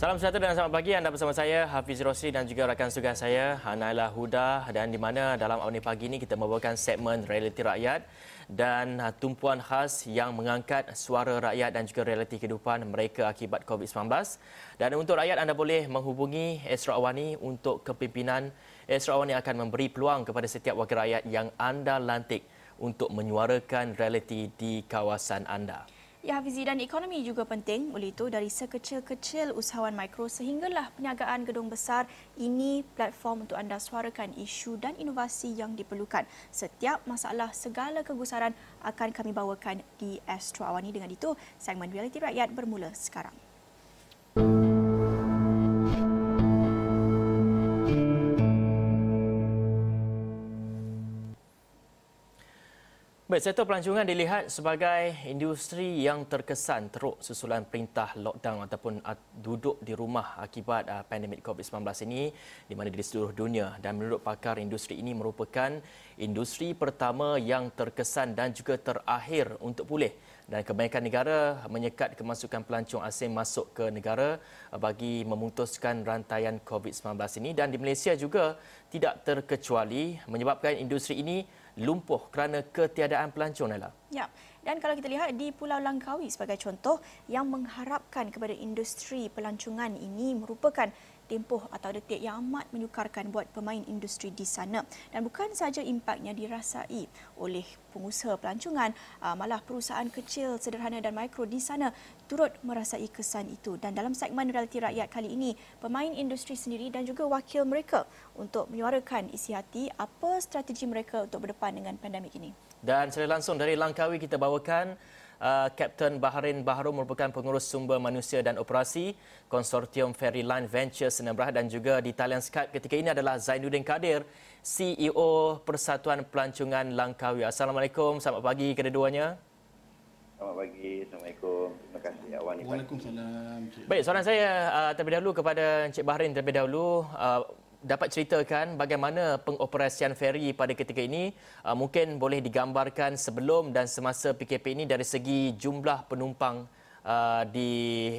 Salam sejahtera dan selamat pagi. Anda bersama saya Hafiz Rosli dan juga rakan tugas saya Naila Huda dan di mana dalam awal pagi ini kita membawakan segmen realiti rakyat dan tumpuan khas yang mengangkat suara rakyat dan juga realiti kehidupan mereka akibat COVID-19. Dan untuk rakyat anda boleh menghubungi Esra Awani untuk kepimpinan. Esra Awani akan memberi peluang kepada setiap wakil rakyat yang anda lantik untuk menyuarakan realiti di kawasan anda. Ya, dan ekonomi juga penting. Oleh itu, dari sekecil-kecil usahawan mikro sehinggalah perniagaan gedung besar, ini platform untuk anda suarakan isu dan inovasi yang diperlukan. Setiap masalah, segala kegusaran akan kami bawakan di Astro Awani. Dengan itu, segmen Realiti Rakyat bermula sekarang. Baik, sektor pelancongan dilihat sebagai industri yang terkesan teruk susulan perintah lockdown ataupun duduk di rumah akibat uh, pandemik COVID-19 ini di mana di seluruh dunia. Dan menurut pakar industri ini merupakan industri pertama yang terkesan dan juga terakhir untuk pulih. Dan kebanyakan negara menyekat kemasukan pelancong asing masuk ke negara uh, bagi memutuskan rantaian COVID-19 ini. Dan di Malaysia juga tidak terkecuali menyebabkan industri ini lumpuh kerana ketiadaan pelancong Nela. Ya. Dan kalau kita lihat di Pulau Langkawi sebagai contoh yang mengharapkan kepada industri pelancongan ini merupakan tempoh atau detik yang amat menyukarkan buat pemain industri di sana. Dan bukan sahaja impaknya dirasai oleh pengusaha pelancongan, ah, malah perusahaan kecil, sederhana dan mikro di sana turut merasai kesan itu. Dan dalam segmen Realiti Rakyat kali ini, pemain industri sendiri dan juga wakil mereka untuk menyuarakan isi hati apa strategi mereka untuk berdepan dengan pandemik ini. Dan secara langsung dari Langkawi kita bawakan uh, Kapten Baharin Baharum merupakan pengurus sumber manusia dan operasi Konsortium Ferry Line Ventures Senang Berhad dan juga di talian Skype ketika ini adalah Zainuddin Kadir, CEO Persatuan Pelancongan Langkawi. Assalamualaikum, selamat pagi kedua-duanya. Selamat pagi, Assalamualaikum. Terima kasih Awan. Waalaikumsalam. Baik, soalan saya uh, terlebih dahulu kepada Encik Baharin terlebih dahulu. Uh, dapat ceritakan bagaimana pengoperasian feri pada ketika ini uh, mungkin boleh digambarkan sebelum dan semasa PKP ini dari segi jumlah penumpang uh, di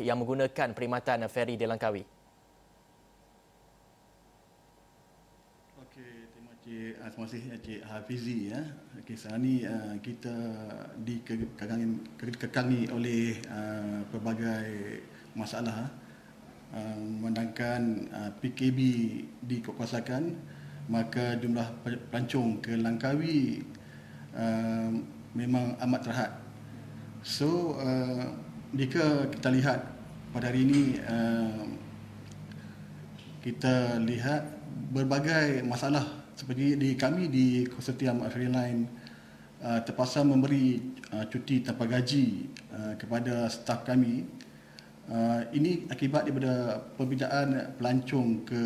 yang menggunakan perkhidmatan feri di Langkawi. Okey, terima kasih uh, terima kasih Encik Hafizi ya. Okey, sekarang ni uh, kita dikekangi oleh uh, pelbagai masalah Uh, memandangkan uh, PKB dikuatkuasakan maka jumlah pelancong ke Langkawi uh, memang amat terhad. So jika kita lihat pada hari ini kita lihat berbagai masalah seperti di kami di konsortium uh, terpaksa memberi cuti tanpa gaji kepada staf kami Uh, ini akibat daripada perbincangan pelancong ke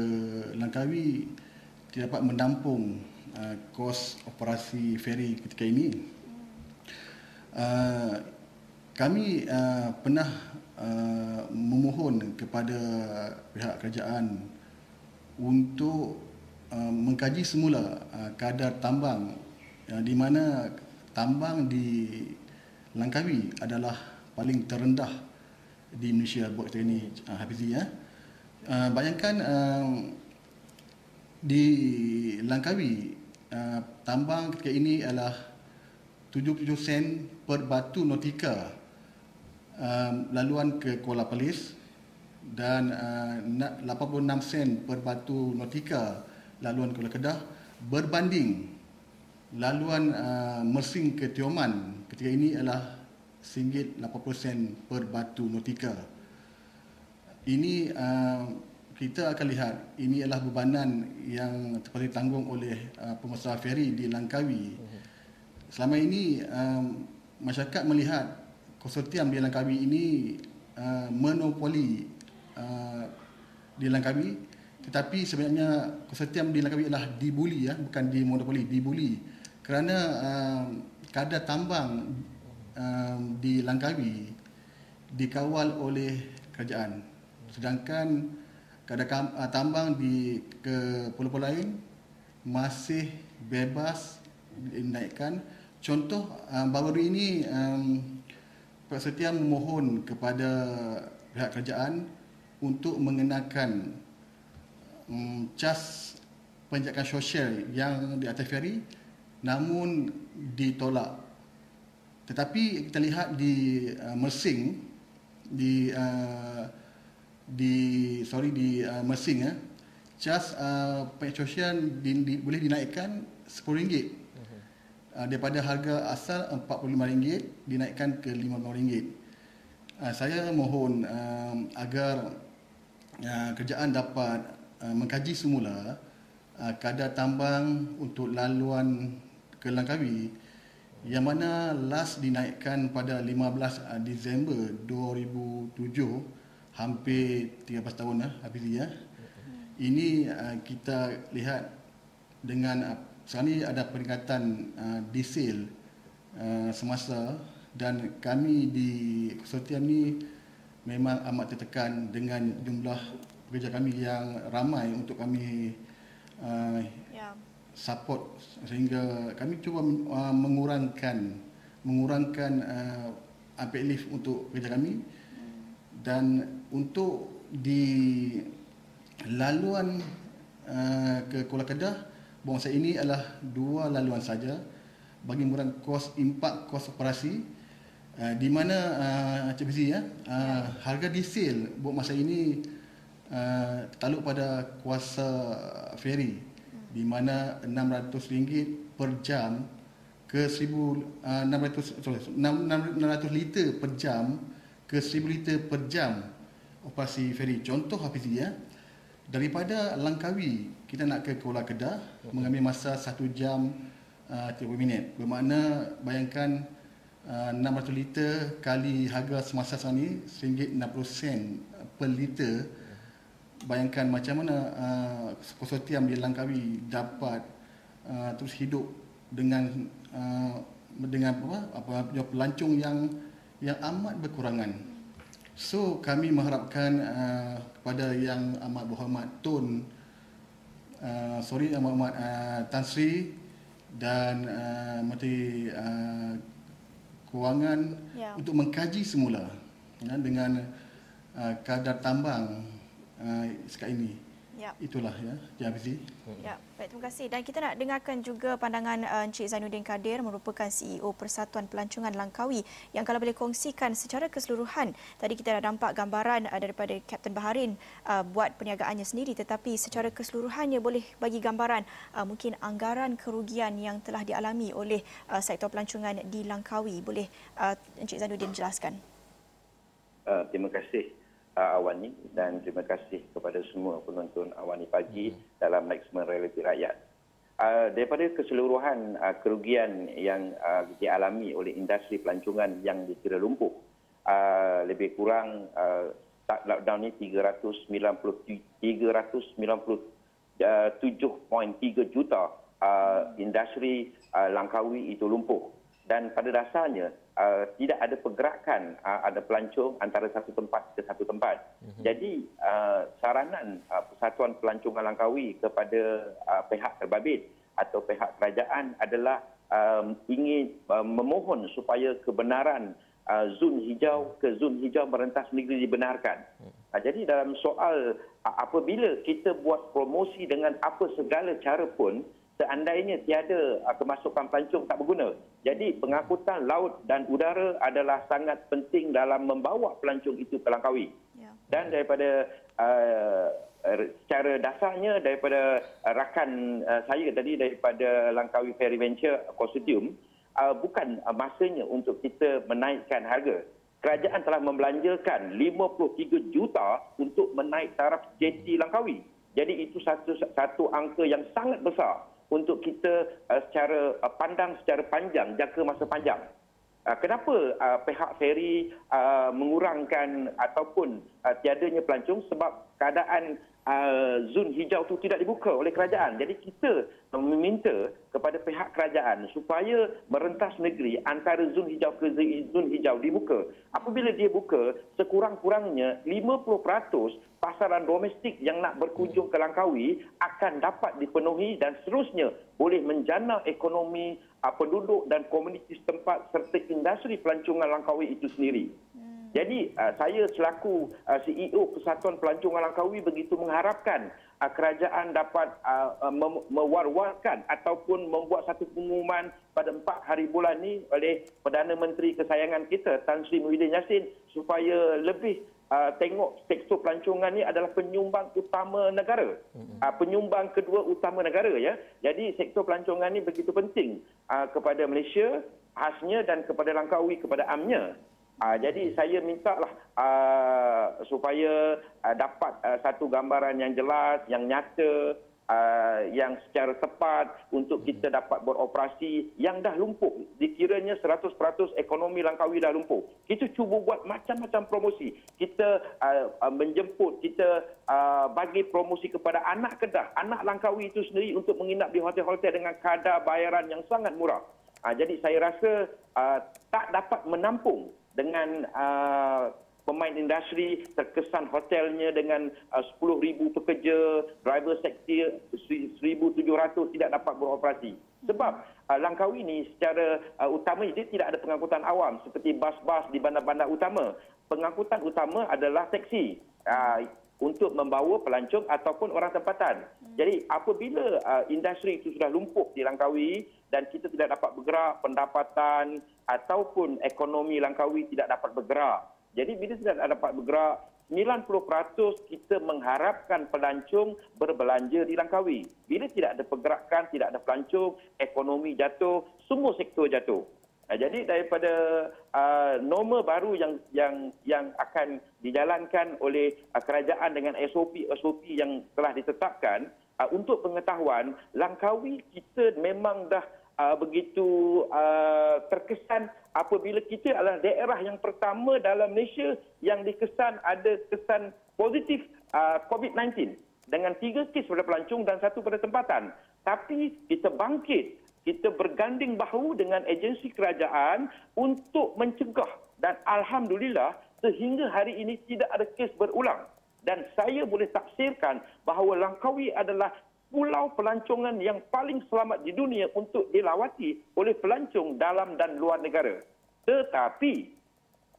Langkawi tidak dapat menampung uh, kos operasi feri ketika ini. Uh, kami uh, pernah uh, memohon kepada pihak kerajaan untuk uh, mengkaji semula uh, kadar tambang uh, di mana tambang di Langkawi adalah paling terendah di Indonesia buat kita ini uh, Hafizi ya. Uh, bayangkan uh, di Langkawi uh, tambang ketika ini adalah 77 sen per batu nautika uh, laluan ke Kuala Perlis dan uh, 86 sen per batu nautika laluan ke Kuala Kedah berbanding laluan uh, Mersing ke Tioman ketika ini adalah RM80 per batu nautika. Ini uh, kita akan lihat ini adalah bebanan yang terpaksa tanggung oleh uh, pengusaha feri di Langkawi. Selama ini um, masyarakat melihat konsortium di Langkawi ini uh, monopoli uh, di Langkawi tetapi sebenarnya konsortium di Langkawi adalah dibuli ya bukan di monopoli dibuli kerana uh, kadar tambang um, di Langkawi dikawal oleh kerajaan sedangkan kadar uh, tambang di ke pulau-pulau lain masih bebas dinaikkan contoh um, baru ini um, Pak Setia memohon kepada pihak kerajaan untuk mengenakan um, cas penjagaan sosial yang di atas feri namun ditolak. Tetapi kita lihat di uh, Mersing di uh, di sorry di uh, Mersing eh cas uh, penjagaan sosial di, di, boleh dinaikkan RM10 uh, daripada harga asal RM45 dinaikkan ke RM50. Uh, saya mohon uh, agar uh, kerajaan dapat uh, mengkaji semula uh, kadar tambang untuk laluan ke Langkawi yang mana last dinaikkan pada 15 uh, Disember 2007 hampir 13 tahun lah habis ya. Ini uh, kita lihat dengan sekarang ni ada peningkatan diesel semasa dan kami di konsortium ni memang amat tertekan dengan jumlah pekerja kami yang ramai untuk kami uh, Ya. Support sehingga kami cuba uh, mengurangkan mengurangkan uh, unpaid leave untuk kerja kami. Dan untuk di laluan uh, ke Kuala Kedah bangsa ini adalah dua laluan saja. Bagi mengurangkan kos impak kos operasi uh, di mana uh, Fizi ya uh, harga diesel buat masa ini uh, taluk pada kuasa feri di mana RM600 per jam ke 1600 sorry 600 liter per jam ke 1000 liter per jam. Operasi feri contoh Hafizi ya. Daripada Langkawi kita nak ke Kuala Kedah mengambil masa 1 jam uh, 30 minit. Bermakna bayangkan uh, 600 liter kali harga semasa sekarang ni RM1.60 per liter bayangkan macam mana uh, konsortium di Langkawi dapat uh, terus hidup dengan uh, dengan apa apa pelancong yang yang amat berkurangan. So kami mengharapkan uh, kepada yang amat berhormat Tun uh, sorry yang amat uh, Tan Sri dan uh, Menteri uh, Kewangan Ya. untuk mengkaji semula ya, dengan uh, kadar tambang uh, sekarang ini. Ya. Itulah ya, Hafizi. Ya, baik terima kasih. Dan kita nak dengarkan juga pandangan uh, Encik Zainuddin Kadir merupakan CEO Persatuan Pelancongan Langkawi yang kalau boleh kongsikan secara keseluruhan. Tadi kita dah nampak gambaran uh, daripada Kapten Baharin uh, buat perniagaannya sendiri tetapi secara keseluruhannya boleh bagi gambaran uh, mungkin anggaran kerugian yang telah dialami oleh uh, sektor pelancongan di Langkawi. Boleh uh, Encik Zainuddin jelaskan? Uh, terima kasih uh, Awani dan terima kasih kepada semua penonton Awani pagi hmm. dalam Maximum Reality Rakyat. Uh, daripada keseluruhan uh, kerugian yang uh, dialami oleh industri pelancongan yang dikira lumpuh, uh, lebih kurang uh, lockdown ni 390 397.3 juta uh, industri uh, Langkawi itu lumpuh dan pada dasarnya uh, tidak ada pergerakan uh, ada pelancong antara satu tempat ke satu tempat. Mm-hmm. Jadi uh, saranan uh, Persatuan Pelancongan Langkawi kepada uh, pihak terbabit atau pihak kerajaan adalah um, ingin uh, memohon supaya kebenaran uh, zon hijau ke zon hijau merentas negeri dibenarkan. Uh, jadi dalam soal uh, apabila kita buat promosi dengan apa segala cara pun seandainya tiada uh, kemasukan pelancong tak berguna. Jadi pengangkutan laut dan udara adalah sangat penting dalam membawa pelancong itu ke Langkawi. Ya. Dan daripada uh, secara dasarnya daripada uh, rakan uh, saya tadi daripada Langkawi Ferry Venture Consortium uh, bukan uh, masanya untuk kita menaikkan harga. Kerajaan telah membelanjakan 53 juta untuk menaik taraf JT Langkawi. Jadi itu satu satu angka yang sangat besar untuk kita uh, secara uh, pandang secara panjang jangka masa panjang. Uh, kenapa uh, pihak ferry uh, mengurangkan ataupun uh, tiadanya pelancong sebab keadaan uh, zon hijau itu tidak dibuka oleh kerajaan. Jadi kita meminta kepada pihak kerajaan supaya merentas negeri antara zon hijau ke zon hijau dibuka. Apabila dia buka, sekurang-kurangnya 50% pasaran domestik yang nak berkunjung ke Langkawi akan dapat dipenuhi dan seterusnya boleh menjana ekonomi uh, penduduk dan komuniti setempat serta industri pelancongan Langkawi itu sendiri. Jadi uh, saya selaku uh, CEO Kesatuan Pelancongan Langkawi begitu mengharapkan uh, kerajaan dapat uh, uh, mewar-warkan ataupun membuat satu pengumuman pada empat hari bulan ini oleh Perdana Menteri kesayangan kita Tan Sri Muhyiddin Yassin supaya lebih uh, tengok sektor pelancongan ini adalah penyumbang utama negara. Uh, penyumbang kedua utama negara ya. Jadi sektor pelancongan ini begitu penting uh, kepada Malaysia khasnya dan kepada Langkawi kepada amnya. Uh, jadi saya minta lah uh, supaya uh, dapat uh, satu gambaran yang jelas, yang nyata, uh, yang secara tepat untuk kita dapat beroperasi yang dah lumpuh. Dikiranya 100% ekonomi Langkawi dah lumpuh. Kita cuba buat macam-macam promosi. Kita uh, uh, menjemput, kita uh, bagi promosi kepada anak Kedah, anak Langkawi itu sendiri untuk menginap di hotel-hotel dengan kadar bayaran yang sangat murah. Uh, jadi saya rasa uh, tak dapat menampung dengan uh, pemain industri terkesan hotelnya dengan uh, 10,000 pekerja, driver sektor 1,700 tidak dapat beroperasi. Sebab uh, Langkawi ini secara uh, utama dia tidak ada pengangkutan awam seperti bas-bas di bandar-bandar utama. Pengangkutan utama adalah teksi. Uh, untuk membawa pelancong ataupun orang tempatan. Jadi apabila uh, industri itu sudah lumpuh di Langkawi dan kita tidak dapat bergerak pendapatan ataupun ekonomi Langkawi tidak dapat bergerak. Jadi bila tidak dapat bergerak 90% kita mengharapkan pelancong berbelanja di Langkawi. Bila tidak ada pergerakan, tidak ada pelancong, ekonomi jatuh, semua sektor jatuh. Nah, jadi daripada uh, norma baru yang yang yang akan dijalankan oleh uh, kerajaan dengan SOP SOP yang telah ditetapkan uh, untuk pengetahuan Langkawi kita memang dah uh, begitu uh, terkesan apabila kita adalah daerah yang pertama dalam Malaysia yang dikesan ada kesan positif uh, COVID-19 dengan tiga kes pada pelancong dan satu pada tempatan. Tapi kita bangkit kita berganding bahu dengan agensi kerajaan untuk mencegah dan alhamdulillah sehingga hari ini tidak ada kes berulang dan saya boleh tafsirkan bahawa Langkawi adalah pulau pelancongan yang paling selamat di dunia untuk dilawati oleh pelancong dalam dan luar negara. Tetapi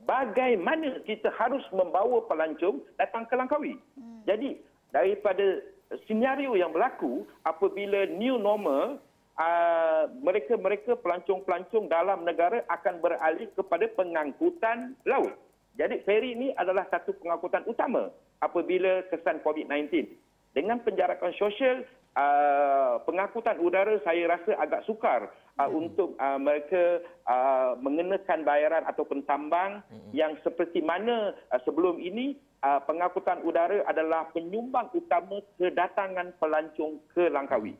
bagaimana kita harus membawa pelancong datang ke Langkawi? Hmm. Jadi daripada senario yang berlaku apabila new normal Uh, mereka-mereka pelancong-pelancong dalam negara akan beralih kepada pengangkutan laut. Jadi feri ini adalah satu pengangkutan utama apabila kesan COVID-19. Dengan penjarakan sosial, uh, pengangkutan udara saya rasa agak sukar uh, hmm. untuk uh, mereka uh, mengenakan bayaran ataupun tambang hmm. yang seperti mana uh, sebelum ini uh, pengangkutan udara adalah penyumbang utama kedatangan pelancong ke Langkawi.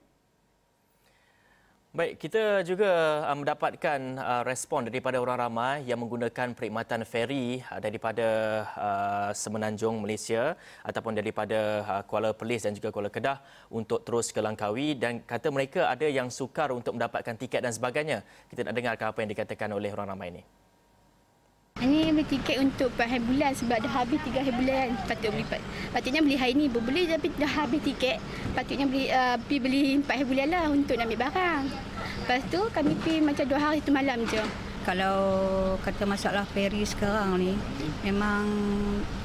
Baik, kita juga uh, mendapatkan uh, respon daripada orang ramai yang menggunakan perkhidmatan feri uh, daripada Semenanjung Malaysia ataupun daripada Kuala Perlis dan juga Kuala Kedah untuk terus ke Langkawi dan kata mereka ada yang sukar untuk mendapatkan tiket dan sebagainya. Kita nak dengarkan apa yang dikatakan oleh orang ramai ini. Ini beli tiket untuk 4 hari bulan sebab dah habis 3 hari bulan patut beli. Patutnya beli hari ni boleh tapi dah habis tiket. Patutnya beli uh, pergi beli 4 hari bulan lah untuk nak ambil barang. Lepas tu kami pergi macam 2 hari tu malam je. Kalau kata masalah ferry sekarang ni memang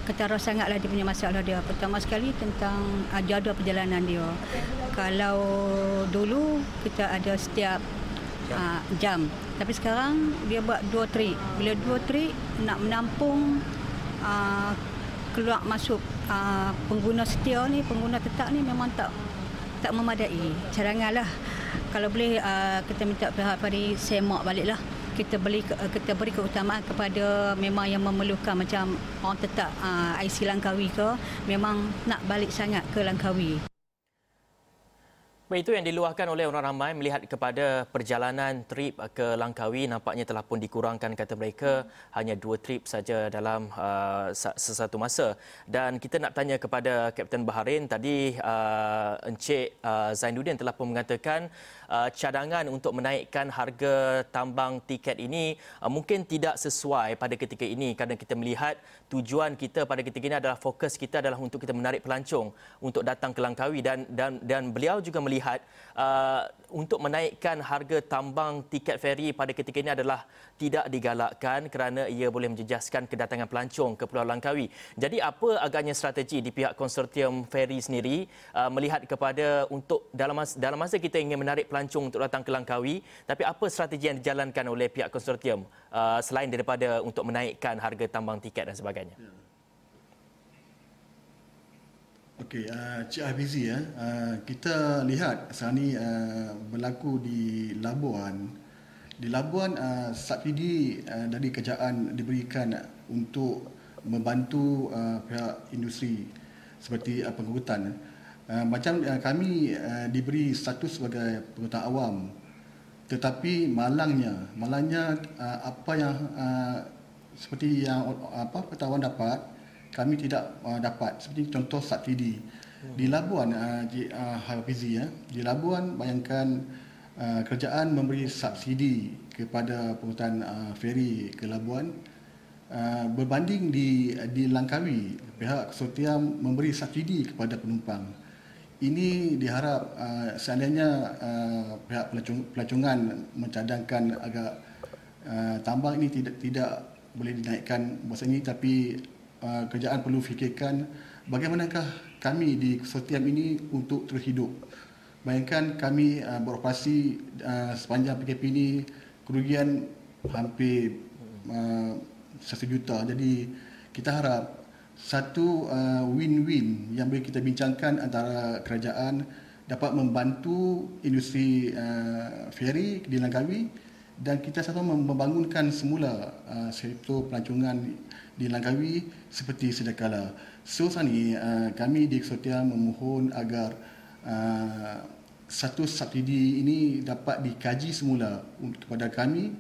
ketara sangatlah dia punya masalah dia. Pertama sekali tentang jadual perjalanan dia. Kalau dulu kita ada setiap uh, jam tapi sekarang dia buat dua trip. Bila dua trip nak menampung uh, keluar masuk uh, pengguna setia ni, pengguna tetap ni memang tak tak memadai. Cadanganlah kalau boleh uh, kita minta pihak pari semak baliklah. Kita beli kita beri keutamaan kepada memang yang memerlukan macam orang tetap uh, IC Langkawi ke memang nak balik sangat ke Langkawi. Itu yang diluahkan oleh orang ramai melihat kepada perjalanan trip ke Langkawi. Nampaknya telah pun dikurangkan kata mereka. Hanya dua trip saja dalam uh, sesuatu masa. Dan kita nak tanya kepada Kapten Baharin tadi uh, Encik uh, Zainuddin telah pun mengatakan uh, cadangan untuk menaikkan harga tambang tiket ini uh, mungkin tidak sesuai pada ketika ini. Kerana kita melihat tujuan kita pada ketika ini adalah fokus kita adalah untuk kita menarik pelancong untuk datang ke Langkawi. Dan dan dan beliau juga melihat uh, untuk menaikkan harga tambang tiket feri pada ketika ini adalah tidak digalakkan kerana ia boleh menjejaskan kedatangan pelancong ke Pulau Langkawi. Jadi apa agaknya strategi di pihak konsortium feri sendiri uh, melihat kepada untuk dalam masa, dalam masa kita ingin menarik pelancong untuk datang ke Langkawi tapi apa strategi yang dijalankan oleh pihak konsortium uh, selain daripada untuk menaikkan harga tambang tiket dan sebagainya? Ya. Okey, uh, Cik Hafizi. Uh, kita lihat sekarang ni uh, berlaku di Labuan. Di Labuan uh, subsidi uh, dari kerajaan diberikan untuk membantu uh, pihak industri seperti uh, pengangkutan. Uh, macam uh, kami uh, diberi status sebagai pengguna awam. Tetapi malangnya, malangnya uh, apa yang uh, seperti yang apa pengetahuan dapat kami tidak uh, dapat. Seperti contoh subsidi di Labuan uh, di uh, ya di Labuan bayangkan uh, kerajaan memberi subsidi kepada pengurutan uh, feri ke Labuan uh, berbanding di di Langkawi. Pihak konsortium memberi subsidi kepada penumpang. Ini diharap uh, seandainya uh, pihak pelacungan mencadangkan agak uh, tambang ini tidak tidak boleh dinaikkan masa ini tapi uh, kerajaan perlu fikirkan bagaimanakah kami di konsortium ini untuk terus hidup. Bayangkan kami uh, beroperasi uh, sepanjang PKP ini kerugian hampir uh, satu juta. Jadi kita harap satu uh, win-win yang boleh kita bincangkan antara kerajaan dapat membantu industri uh, feri di Langkawi dan kita sama membangunkan semula uh, sektor pelancongan di Langkawi seperti sedia kala. So saat ini uh, kami di Eksotia memohon agar uh, satu subsidi ini dapat dikaji semula kepada kami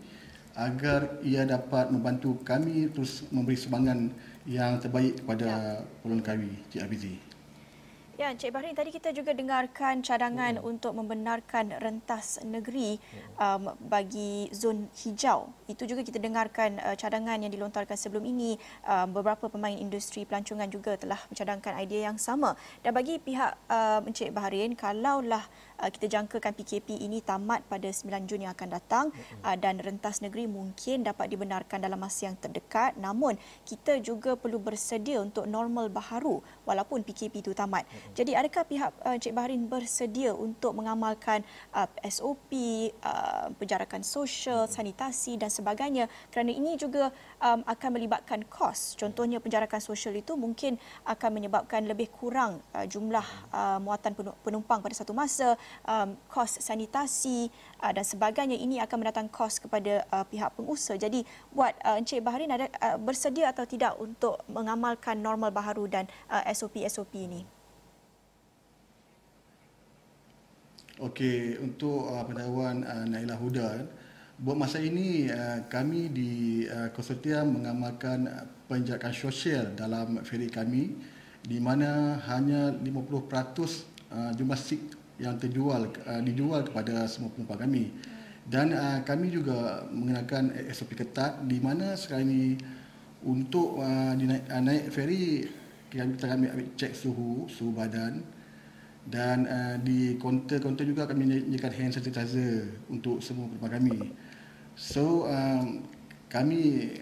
agar ia dapat membantu kami terus memberi sumbangan yang terbaik kepada ya. Pulau Langkawi, Cik Abizi. Ya, Encik Bahrin, tadi kita juga dengarkan cadangan hmm. untuk membenarkan rentas negeri hmm. um, bagi zon hijau. Itu juga kita dengarkan uh, cadangan yang dilontarkan sebelum ini. Um, beberapa pemain industri pelancongan juga telah mencadangkan idea yang sama. Dan bagi pihak um, Encik Bahrin, kalaulah kita jangkakan PKP ini tamat pada 9 Jun yang akan datang. Uh, dan rentas negeri mungkin dapat dibenarkan dalam masa yang terdekat. Namun, kita juga perlu bersedia untuk normal baharu walaupun PKP itu tamat. Jadi adakah pihak uh, Encik Bahrin bersedia untuk mengamalkan uh, SOP, uh, penjarakan sosial, sanitasi dan sebagainya? Kerana ini juga um, akan melibatkan kos. Contohnya penjarakan sosial itu mungkin akan menyebabkan lebih kurang uh, jumlah uh, muatan penumpang pada satu masa, um, kos sanitasi uh, dan sebagainya ini akan mendatang kos kepada uh, pihak pengusaha. Jadi buat uh, Encik Bahrin ada uh, bersedia atau tidak untuk mengamalkan normal baharu dan uh, SOP-SOP ini? Okey, untuk uh, pendahuluan uh, Naila Huda, buat masa ini uh, kami di uh, konsortium mengamalkan uh, penjagaan sosial dalam feri kami di mana hanya 50% uh, jumlah seat yang terjual dijual kepada semua penumpang kami. Dan kami juga mengenakan SOP ketat di mana sekarang ini untuk naik feri kita kami ambil cek suhu, suhu badan, dan uh, di kaunter-kaunter juga kami menyediakan hand sanitizer untuk semua penumpang kami. So um, kami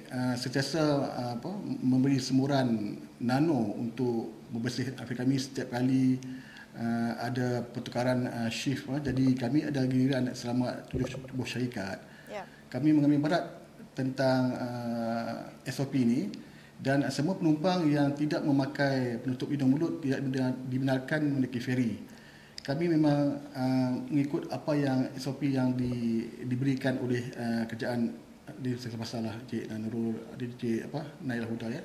uh, sentiasa uh, apa memberi semuran nano untuk membersih api kami setiap kali uh, ada pertukaran uh, shift uh, jadi kami ada giliran selama tujuh buah syarikat. Yeah. Kami mengambil berat tentang uh, SOP ini dan semua penumpang yang tidak memakai penutup hidung mulut tidak dibenarkan menaiki feri. Kami memang uh, mengikut apa yang SOP yang di, diberikan oleh uh, kerajaan di masalah Cik Nurul Cik apa Naila Huda ya.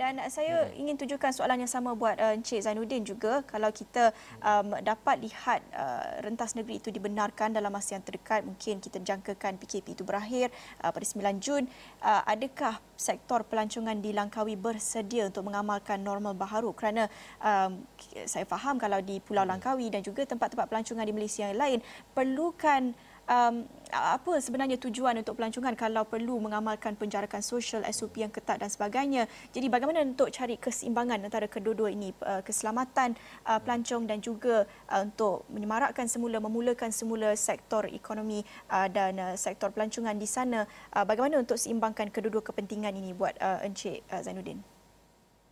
Dan saya ingin tujukan soalan yang sama buat uh, Encik Zainuddin juga. Kalau kita um, dapat lihat uh, rentas negeri itu dibenarkan dalam masa yang terdekat, mungkin kita jangkakan PKP itu berakhir uh, pada 9 Jun. Uh, adakah sektor pelancongan di Langkawi bersedia untuk mengamalkan normal baharu? Kerana um, saya faham kalau di Pulau Langkawi dan juga tempat-tempat pelancongan di Malaysia yang lain perlukan um, apa sebenarnya tujuan untuk pelancongan kalau perlu mengamalkan penjarakan sosial, SOP yang ketat dan sebagainya. Jadi bagaimana untuk cari keseimbangan antara kedua-dua ini, uh, keselamatan uh, pelancong dan juga uh, untuk menyemarakkan semula, memulakan semula sektor ekonomi dan sektor pelancongan di sana. Bagaimana untuk seimbangkan kedua-dua kepentingan ini buat Encik Zainuddin?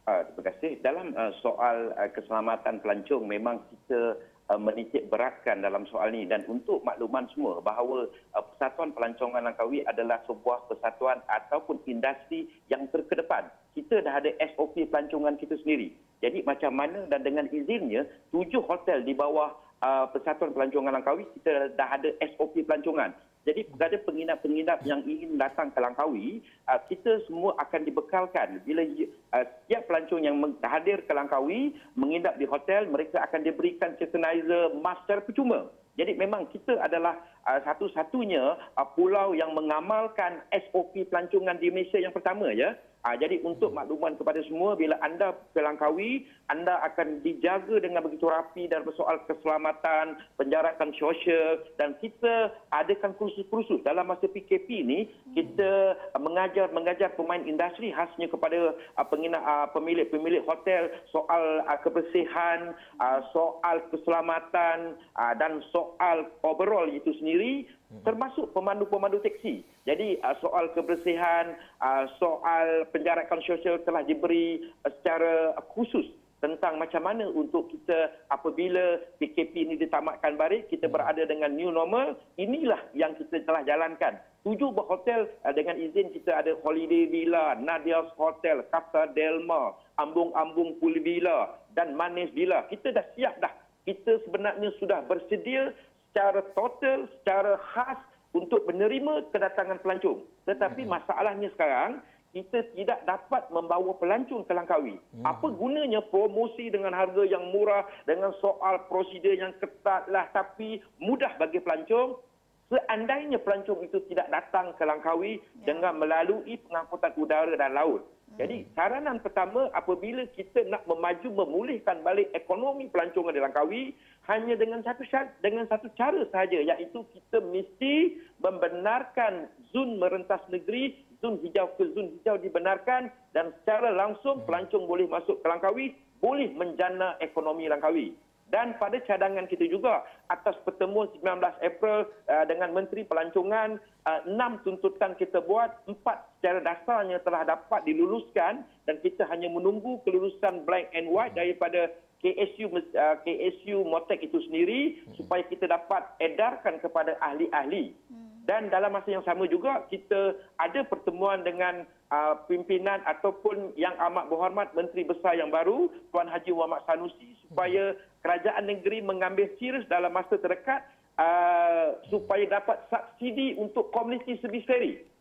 Terima kasih. Dalam soal keselamatan pelancong memang kita menitik beratkan dalam soal ini dan untuk makluman semua bahawa uh, Persatuan Pelancongan Langkawi adalah sebuah persatuan ataupun industri yang terkedepan. Kita dah ada SOP pelancongan kita sendiri. Jadi macam mana dan dengan izinnya tujuh hotel di bawah uh, Persatuan Pelancongan Langkawi kita dah ada SOP pelancongan. Jadi kepada penginap-penginap yang ingin datang ke Langkawi, uh, kita semua akan dibekalkan. Bila uh, setiap pelancong yang hadir ke Langkawi, menginap di hotel, mereka akan diberikan sanitizer mask secara percuma. Jadi memang kita adalah uh, satu-satunya pulau yang mengamalkan SOP pelancongan di Malaysia yang pertama ya. Ha, jadi untuk makluman kepada semua, bila anda ke Langkawi, anda akan dijaga dengan begitu rapi dan soal keselamatan, penjarakan sosial dan kita adakan kursus-kursus. Dalam masa PKP ini, kita mengajar mengajar pemain industri khasnya kepada uh, penginap, uh, pemilik-pemilik hotel soal uh, kebersihan, uh, soal keselamatan uh, dan soal overall itu sendiri. Termasuk pemandu-pemandu teksi. Jadi uh, soal kebersihan, uh, soal penjarakan sosial telah diberi uh, secara khusus tentang macam mana untuk kita apabila PKP ini ditamatkan balik, kita mhm. berada dengan new normal, inilah yang kita telah jalankan. Tujuh buah hotel dengan izin kita ada Holiday Villa, Nadia's Hotel, Casa Delma, Ambung-Ambung Pool Villa dan Manis Villa. Kita dah siap dah. Kita sebenarnya sudah bersedia secara total, secara khas untuk menerima kedatangan pelancong. Tetapi hmm. masalahnya sekarang, kita tidak dapat membawa pelancong ke Langkawi. Hmm. Apa gunanya promosi dengan harga yang murah, dengan soal prosedur yang ketat lah, tapi mudah bagi pelancong, seandainya pelancong itu tidak datang ke Langkawi ya. dengan melalui pengangkutan udara dan laut. Jadi hmm. saranan pertama apabila kita nak memaju memulihkan balik ekonomi pelancongan di Langkawi hanya dengan satu syarat, dengan satu cara sahaja iaitu kita mesti membenarkan zon merentas negeri zon hijau ke zon hijau dibenarkan dan secara langsung hmm. pelancong boleh masuk ke Langkawi boleh menjana ekonomi Langkawi dan pada cadangan kita juga atas pertemuan 19 April uh, dengan Menteri Pelancongan uh, enam tuntutan kita buat empat secara dasarnya telah dapat diluluskan dan kita hanya menunggu kelulusan blank and white daripada KSU uh, KSU Motek itu sendiri supaya kita dapat edarkan kepada ahli-ahli. Hmm. Dan dalam masa yang sama juga kita ada pertemuan dengan uh, pimpinan ataupun yang amat berhormat Menteri Besar yang baru Tuan Haji Muhammad Sanusi supaya kerajaan negeri mengambil serius dalam masa terdekat uh, supaya dapat subsidi untuk komuniti servis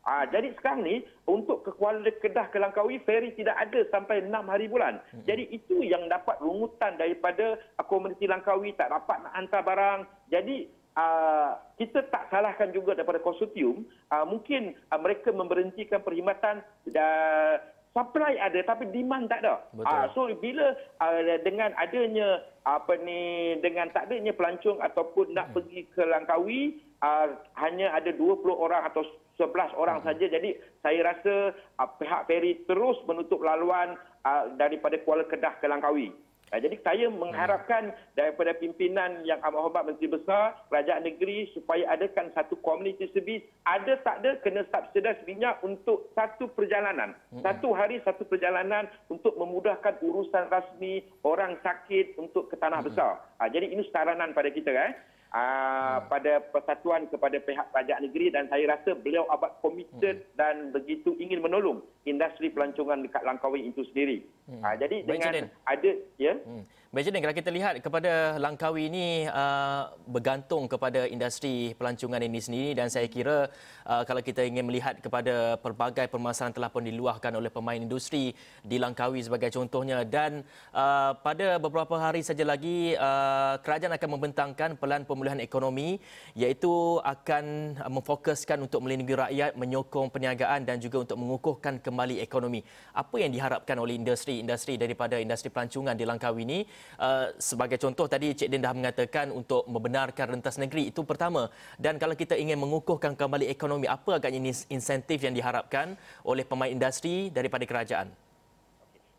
Uh, jadi sekarang ni untuk ke Kuala Kedah ke Langkawi feri tidak ada sampai 6 hari bulan. Jadi itu yang dapat rungutan daripada uh, komuniti Langkawi tak dapat nak hantar barang. Jadi uh, kita tak salahkan juga daripada konsortium uh, mungkin uh, mereka memberhentikan perkhidmatan dan supply ada tapi demand tak ada. Uh, so bila uh, dengan adanya apa ni dengan tak adanya pelancong ataupun nak hmm. pergi ke Langkawi uh, hanya ada 20 orang atau 11 orang hmm. saja jadi saya rasa uh, pihak feri terus menutup laluan uh, daripada Kuala Kedah ke Langkawi. Uh, jadi saya mengharapkan daripada pimpinan yang amat hormat Menteri Besar, Kerajaan Negeri supaya adakan satu komuniti servis. Ada tak ada kena subsidize minyak untuk satu perjalanan. Hmm. Satu hari satu perjalanan untuk memudahkan urusan rasmi orang sakit untuk ke tanah hmm. besar. Uh, jadi ini saranan pada kita. Eh uh, pada persatuan kepada pihak pajak negeri dan saya rasa beliau amat committed hmm. dan begitu ingin menolong industri pelancongan dekat Langkawi itu sendiri. Hmm. Uh, jadi Baik dengan Jadin. ada ya. Hmm. Baik Jadin, kalau kita lihat kepada Langkawi ini uh, bergantung kepada industri pelancongan ini sendiri dan saya kira uh, kalau kita ingin melihat kepada pelbagai permasalahan telah pun diluahkan oleh pemain industri di Langkawi sebagai contohnya dan uh, pada beberapa hari saja lagi uh, kerajaan akan membentangkan pelan pemulihan ekonomi iaitu akan memfokuskan untuk melindungi rakyat, menyokong perniagaan dan juga untuk mengukuhkan kembali ekonomi. Apa yang diharapkan oleh industri-industri daripada industri pelancongan di Langkawi ini uh, sebagai contoh tadi Cik Din dah mengatakan untuk membenarkan rentas negeri itu pertama dan kalau kita ingin mengukuhkan kembali ekonomi apa agaknya insentif yang diharapkan oleh pemain industri daripada kerajaan?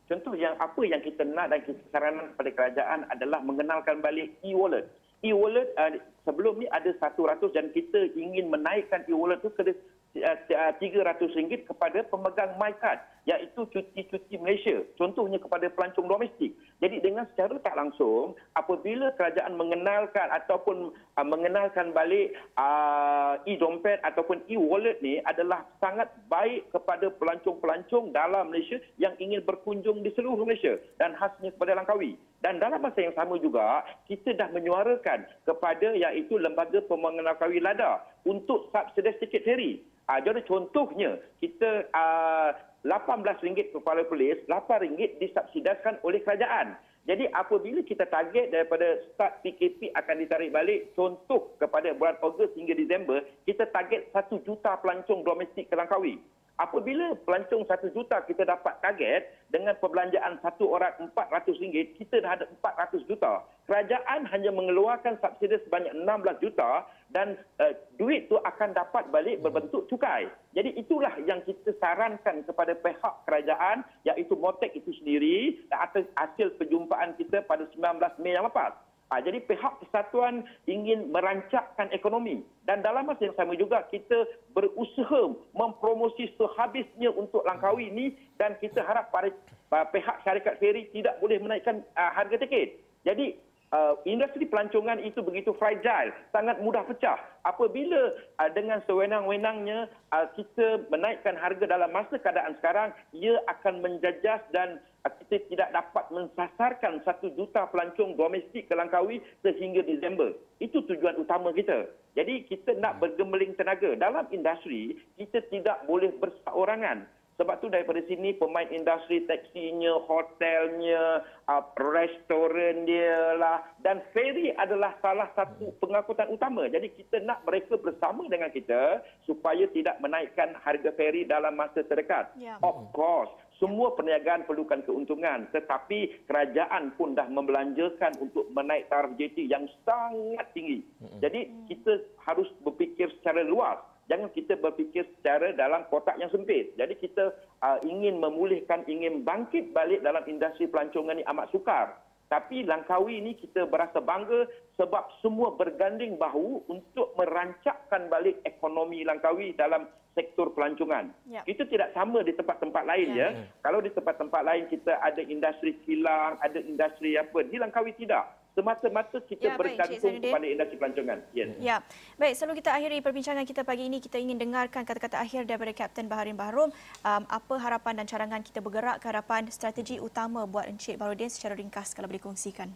Contoh yang apa yang kita nak dan kita saranan kepada kerajaan adalah mengenalkan balik e-wallet. E-wallet uh, sebelum ni ada 100 dan kita ingin menaikkan e-wallet tu ke RM300 kepada pemegang MyCard iaitu cuti-cuti Malaysia contohnya kepada pelancong domestik jadi dengan secara tak langsung apabila kerajaan mengenalkan ataupun uh, mengenalkan balik uh, e-dompet ataupun e-wallet ni adalah sangat baik kepada pelancong-pelancong dalam Malaysia yang ingin berkunjung di seluruh Malaysia dan khasnya kepada Langkawi. Dan dalam masa yang sama juga kita dah menyuarakan kepada iaitu lembaga pembangunan Langkawi LADA untuk subsidi tiket feri. Uh, jadi contohnya kita uh, RM18 kepala polis, RM8 disubsidaskan oleh kerajaan. Jadi apabila kita target daripada start PKP akan ditarik balik, contoh kepada bulan Ogos hingga Disember, kita target 1 juta pelancong domestik ke Langkawi. Apabila pelancong satu juta kita dapat target dengan perbelanjaan satu orang RM400, kita dah ada 400 juta. Kerajaan hanya mengeluarkan subsidi sebanyak 16 juta dan uh, duit itu akan dapat balik berbentuk cukai. Jadi itulah yang kita sarankan kepada pihak kerajaan iaitu Motek itu sendiri atas hasil perjumpaan kita pada 19 Mei yang lepas. Ha, jadi pihak kesatuan ingin merancakkan ekonomi dan dalam masa yang sama juga kita berusaha mempromosi sehabisnya untuk Langkawi ini dan kita harap para, para pihak syarikat feri tidak boleh menaikkan uh, harga tiket. Jadi uh, industri pelancongan itu begitu fragile, sangat mudah pecah. Apabila uh, dengan sewenang-wenangnya uh, kita menaikkan harga dalam masa keadaan sekarang, ia akan menjajas dan uh, kita tidak dapat mensasarkan satu juta pelancong domestik ke Langkawi sehingga Disember. Itu tujuan utama kita. Jadi kita nak bergemeling tenaga. Dalam industri, kita tidak boleh berseorangan. Sebab tu daripada sini pemain industri taksinya, hotelnya, uh, restoran dia lah dan ferry adalah salah satu pengangkutan utama. Jadi kita nak mereka bersama dengan kita supaya tidak menaikkan harga ferry dalam masa terdekat. Yeah. Of course, semua perniagaan perlukan keuntungan tetapi kerajaan pun dah membelanjakan untuk menaik taraf JT yang sangat tinggi. Jadi kita harus berfikir secara luas jangan kita berfikir secara dalam kotak yang sempit. Jadi kita uh, ingin memulihkan, ingin bangkit balik dalam industri pelancongan ini amat sukar. Tapi Langkawi ini kita berasa bangga sebab semua berganding bahu untuk merancakkan balik ekonomi Langkawi dalam sektor pelancongan. Ya. Itu tidak sama di tempat-tempat lain ya. ya. Kalau di tempat-tempat lain kita ada industri kilang, ada industri apa, di Langkawi tidak semata-mata kita ya, bergantung kepada industri pelancongan. Yes. Ya. Baik, sebelum kita akhiri perbincangan kita pagi ini, kita ingin dengarkan kata-kata akhir daripada Kapten Baharin Bahrum. Um, apa harapan dan carangan kita bergerak ke hadapan strategi utama buat Encik Barudin secara ringkas kalau boleh kongsikan?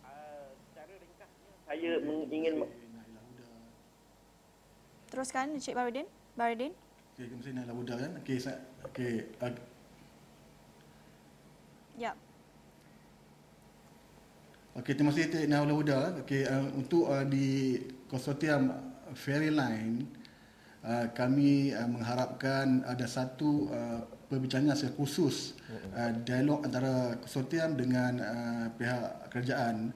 Uh, secara ringkasnya, saya ingin... Teruskan Encik Barudin. Barudin. Okey, terima kasih Naila Buddha kan. Okey, saya... Okey. Uh... Ya. Okey, terima kasih Tok Naula Huda. Okey, uh, untuk uh, di konsortium Ferry Line, uh, kami uh, mengharapkan ada satu uh, perbincangan secara khusus uh, dialog antara konsortium dengan uh, pihak kerajaan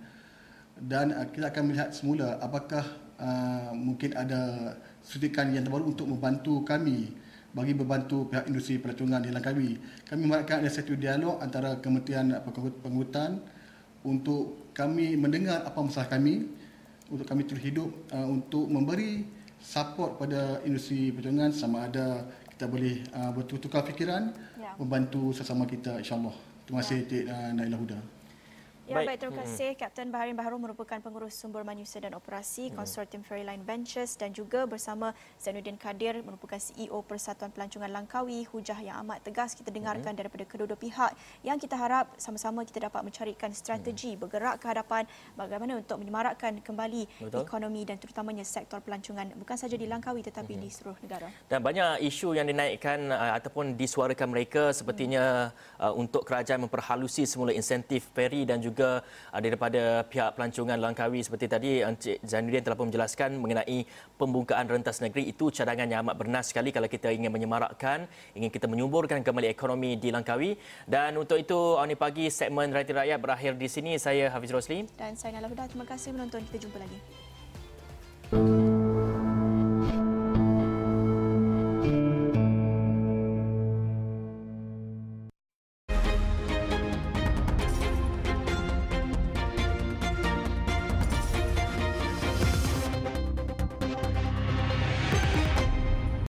dan uh, kita akan melihat semula apakah uh, mungkin ada suntikan yang terbaru untuk membantu kami bagi membantu pihak industri pelancongan di Langkawi. Kami mengharapkan ada satu dialog antara Kementerian Pengangkutan untuk kami mendengar apa masalah kami untuk kami terus hidup uh, untuk memberi support pada industri perjuangan sama ada kita boleh uh, bertukar fikiran ya. membantu sesama kita insyaallah terima kasih ya. Cik uh, Huda Ya, baik. baik. Terima kasih. Hmm. Kapten Baharin Baharum merupakan pengurus sumber manusia dan operasi hmm. Konsortium Fairyline Ventures dan juga bersama Zainuddin Kadir merupakan CEO Persatuan Pelancongan Langkawi. Hujah yang amat tegas kita dengarkan hmm. daripada kedua-dua pihak yang kita harap sama-sama kita dapat mencarikan strategi hmm. bergerak ke hadapan bagaimana untuk menyemarakkan kembali Betul. ekonomi dan terutamanya sektor pelancongan bukan saja di Langkawi tetapi hmm. di seluruh negara. Dan banyak isu yang dinaikkan uh, ataupun disuarakan mereka sepertinya hmm. uh, untuk kerajaan memperhalusi semula insentif ferry dan juga juga uh, daripada pihak pelancongan Langkawi seperti tadi Encik Zainuddin telah pun menjelaskan mengenai pembukaan rentas negeri itu cadangan yang amat bernas sekali kalau kita ingin menyemarakkan, ingin kita menyuburkan kembali ekonomi di Langkawi. Dan untuk itu, Awni Pagi segmen Rakyat Rakyat berakhir di sini. Saya Hafiz Rosli. Dan saya Nala Huda. Terima kasih menonton. Kita jumpa lagi.